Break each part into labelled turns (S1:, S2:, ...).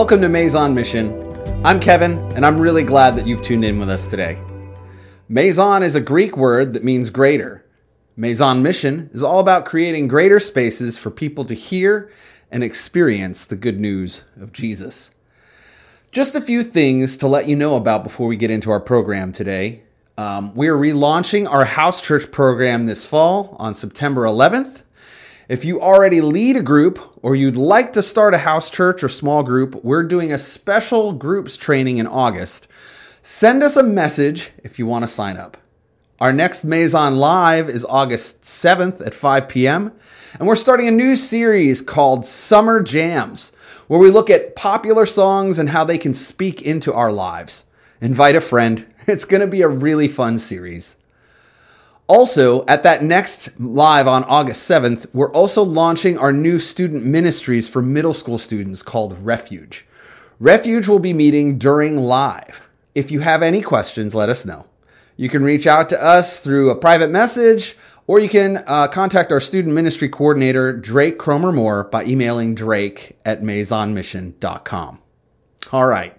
S1: Welcome to Maison Mission. I'm Kevin, and I'm really glad that you've tuned in with us today. Maison is a Greek word that means greater. Maison Mission is all about creating greater spaces for people to hear and experience the good news of Jesus. Just a few things to let you know about before we get into our program today. Um, we're relaunching our house church program this fall on September 11th. If you already lead a group or you'd like to start a house church or small group, we're doing a special groups training in August. Send us a message if you want to sign up. Our next Maison Live is August 7th at 5 p.m. And we're starting a new series called Summer Jams, where we look at popular songs and how they can speak into our lives. Invite a friend. It's going to be a really fun series. Also, at that next live on August 7th, we're also launching our new student ministries for middle school students called Refuge. Refuge will be meeting during live. If you have any questions, let us know. You can reach out to us through a private message, or you can uh, contact our student ministry coordinator, Drake Cromer Moore, by emailing drake at maisonmission.com. All right,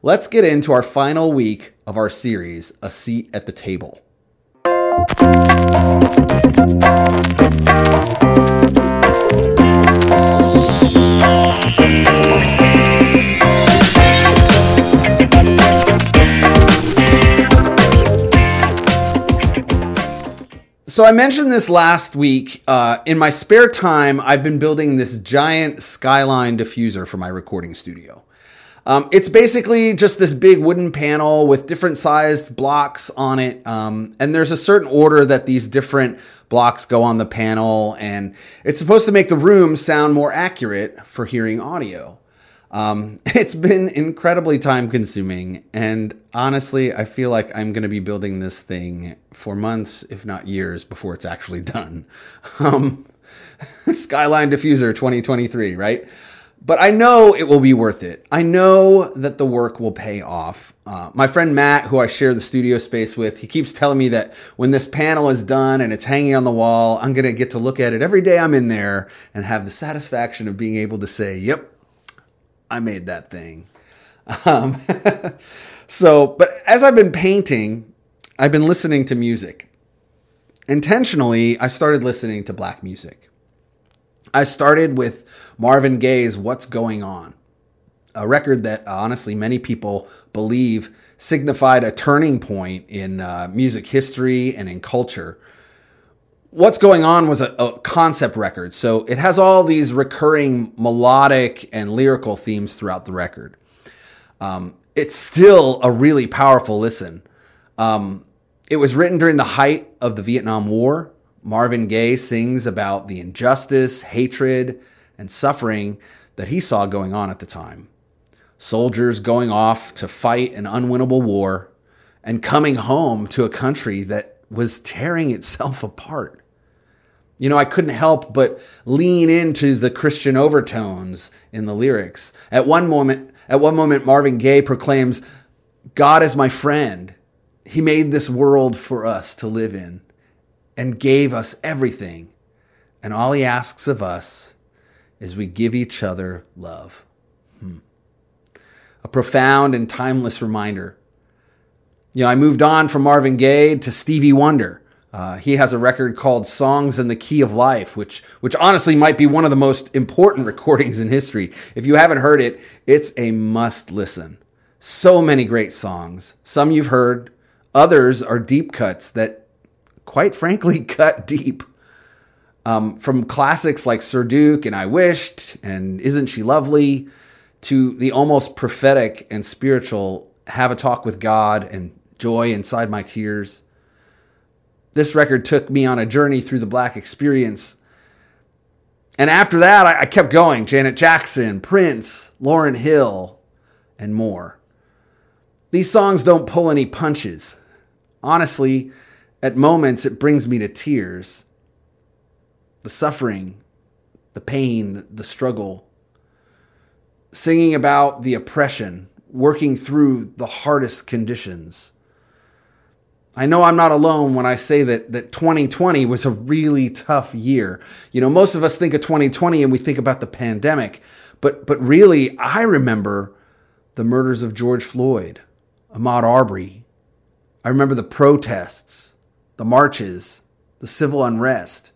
S1: let's get into our final week of our series, A Seat at the Table. So I mentioned this last week. Uh, in my spare time, I've been building this giant skyline diffuser for my recording studio. Um, it's basically just this big wooden panel with different sized blocks on it. Um, and there's a certain order that these different blocks go on the panel. And it's supposed to make the room sound more accurate for hearing audio. Um, it's been incredibly time consuming. And honestly, I feel like I'm going to be building this thing for months, if not years, before it's actually done. Um, Skyline Diffuser 2023, right? But I know it will be worth it. I know that the work will pay off. Uh, my friend Matt, who I share the studio space with, he keeps telling me that when this panel is done and it's hanging on the wall, I'm going to get to look at it every day I'm in there and have the satisfaction of being able to say, yep, I made that thing. Um, so, but as I've been painting, I've been listening to music. Intentionally, I started listening to black music. I started with Marvin Gaye's What's Going On, a record that honestly many people believe signified a turning point in uh, music history and in culture. What's Going On was a, a, concept record, so it has all these recurring melodic and lyrical themes throughout the record. Um, it's still a really powerful listen. Um, it was written during the height of the Vietnam War, Marvin Gaye sings about the injustice, hatred, and suffering that he saw going on at the time. Soldiers going off to fight an unwinnable war and coming home to a country that was tearing itself apart. You know, I couldn't help but lean into the Christian overtones in the lyrics. At one moment, at one moment Marvin Gaye proclaims, "God is my friend. He made this world for us to live in." And gave us everything. And all he asks of us is we give each other love. Hmm. A profound and timeless reminder. You know, I moved on from Marvin Gaye to Stevie Wonder. Uh, he has a record called "Songs in the Key of Life," which, which honestly might be one of the most important recordings in history. If you haven't heard it, it's a must listen. So many great songs. Some you've heard, others are deep cuts that quite frankly, cut deep. Um, from classics like Sir Duke and I Wished and Isn't She Lovely to the almost prophetic and spiritual Have a Talk with God and Joy Inside My Tears. This record took me on a journey through the black experience. And after that, I, I kept going Janet Jackson, Prince, Lauryn Hill, and more. These songs don't pull any punches. Honestly, at moments, it brings me to tears. The suffering, the pain, the struggle. Singing about the oppression, working through the hardest conditions. I know I'm not alone when I say that that 2020 was a really tough year. You know, most of us think of 2020 and we think about the pandemic, but but really I remember the murders of George Floyd, Ahmaud Arbery. I remember the protests, the marches, the civil unrest.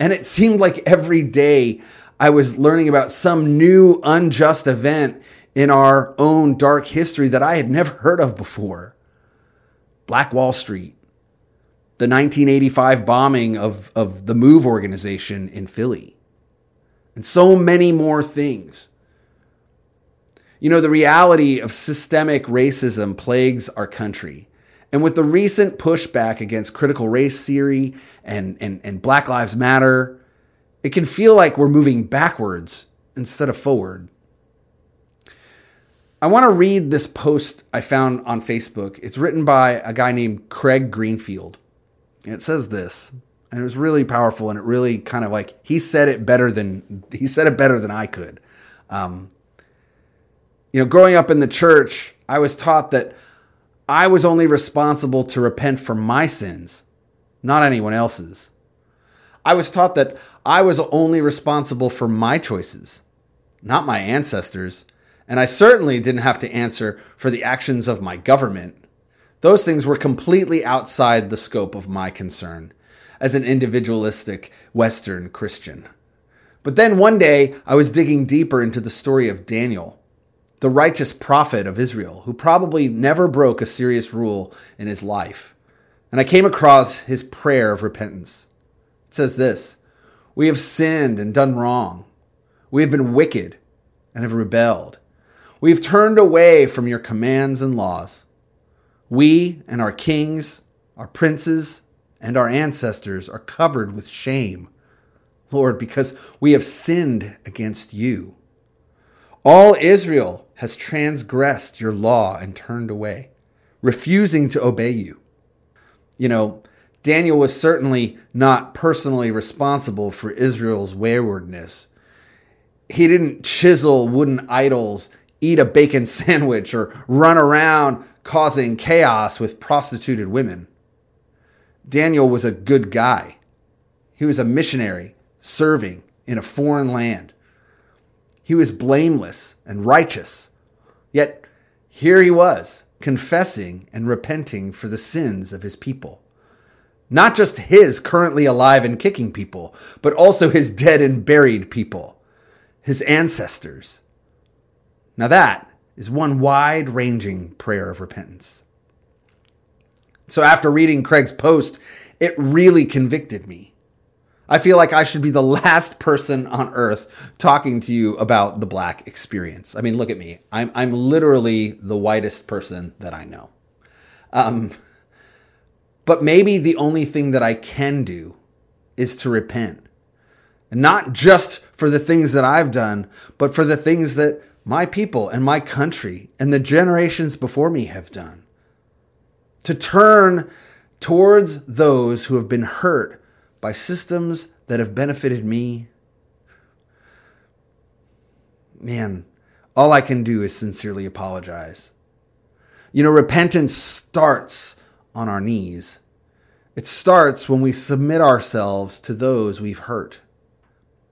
S1: And it seemed like every day I was learning about some new unjust event in our own dark history that I had never heard of before. Black Wall Street, the 1985 bombing of, of the MOVE organization in Philly, and so many more things. You know, the reality of systemic racism plagues our country. And with the recent pushback against critical race theory and, and, and Black Lives Matter, it can feel like we're moving backwards instead of forward. I want to read this post I found on Facebook. It's written by a guy named Craig Greenfield. And it says this, and it was really powerful and it really kind of like he said it better than he said it better than I could. Um, you know, growing up in the church, I was taught that I was only responsible to repent for my sins, not anyone else's. I was taught that I was only responsible for my choices, not my ancestors and I certainly didn't have to answer for the actions of my government. Those things were completely outside the scope of my concern as an individualistic Western Christian. But then one day, I was digging deeper into the story of Daniel, the righteous prophet of Israel, who probably never broke a serious rule in his life. And I came across his prayer of repentance. It says this We have sinned and done wrong. We have been wicked and have rebelled. We've turned away from your commands and laws. We and our kings, our princes, and our ancestors are covered with shame, Lord, because we have sinned against you. All Israel has transgressed your law and turned away, refusing to obey you. You know, Daniel was certainly not personally responsible for Israel's waywardness. He didn't chisel wooden idols eat a bacon sandwich or run around causing chaos with prostituted women. Daniel was a good guy. He was a missionary serving in a foreign land. He was blameless and righteous. Yet here he was, confessing and repenting for the sins of his people. Not just his currently alive and kicking people, but also his dead and buried people, his ancestors. Now, that is one wide ranging prayer of repentance. So, after reading Craig's post, it really convicted me. I feel like I should be the last person on earth talking to you about the black experience. I mean, look at me. I'm, I'm literally the whitest person that I know. Um, but maybe the only thing that I can do is to repent. Not just for the things that I've done, but for the things that my people and my country and the generations before me have done. To turn towards those who have been hurt by systems that have benefited me. Man, all I can do is sincerely apologize. You know, repentance starts on our knees. It starts when we submit ourselves to those we've hurt.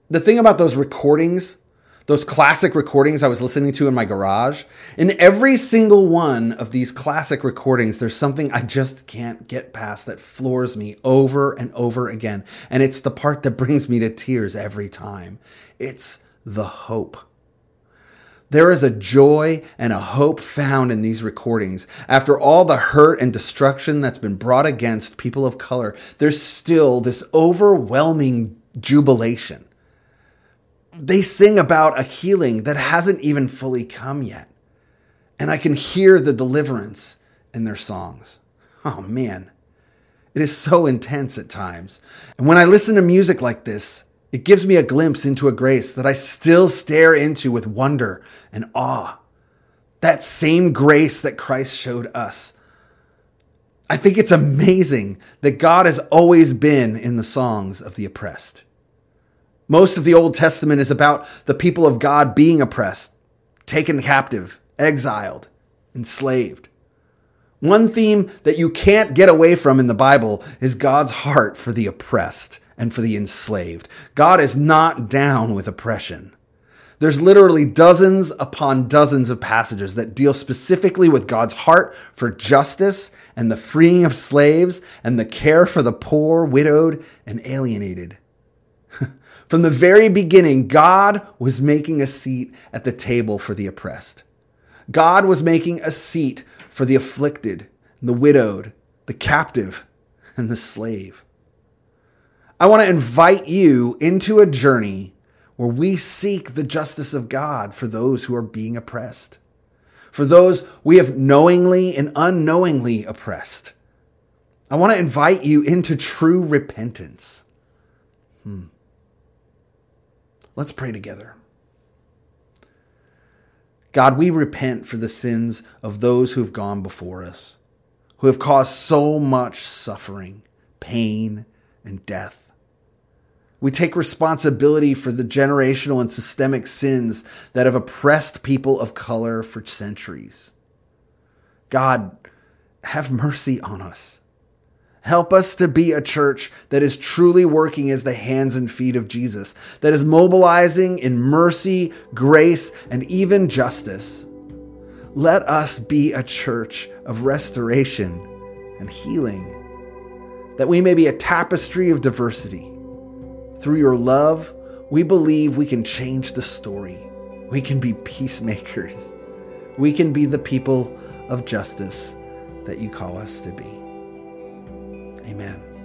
S1: The thing about those recordings those classic recordings I was listening to in my garage. In every single one of these classic recordings, there's something I just can't get past that floors me over and over again. And it's the part that brings me to tears every time. It's the hope. There is a joy and a hope found in these recordings. After all the hurt and destruction that's been brought against people of color, there's still this overwhelming jubilation they sing about a healing that hasn't even fully come yet. And I can hear the deliverance in their songs. Oh man, it is so intense at times. And when I listen to music like this, it gives me a glimpse into a grace that I still stare into with wonder and awe. That same grace that Christ showed us. I think it's amazing that God has always been in the songs of the oppressed. Most of the Old Testament is about the people of God being oppressed, taken captive, exiled, enslaved. One theme that you can't get away from in the Bible is God's heart for the oppressed and for the enslaved. God is not down with oppression. There's literally dozens upon dozens of passages that deal specifically with God's heart for justice and the freeing of slaves and the care for the poor, widowed, and alienated. From the very beginning, God was making a seat at the table for the oppressed. God was making a seat for the afflicted, the widowed, the captive, and the slave. I want to invite you into a journey where we seek the justice of God for those who are being oppressed, for those we have knowingly and unknowingly oppressed. I want to invite you into true repentance. Hmm. Let's pray together. God, we repent for the sins of those who have gone before us, who have caused so much suffering, pain, and death. We take responsibility for the generational and systemic sins that have oppressed people of color for centuries. God, have mercy on us. Help us to be a church that is truly working as the hands and feet of Jesus, that is mobilizing in mercy, grace, and even justice. Let us be a church of restoration and healing, that we may be a tapestry of diversity through your love, we believe we can change the story. We can be peacemakers. We can be the people of justice that you call us to be. Amen.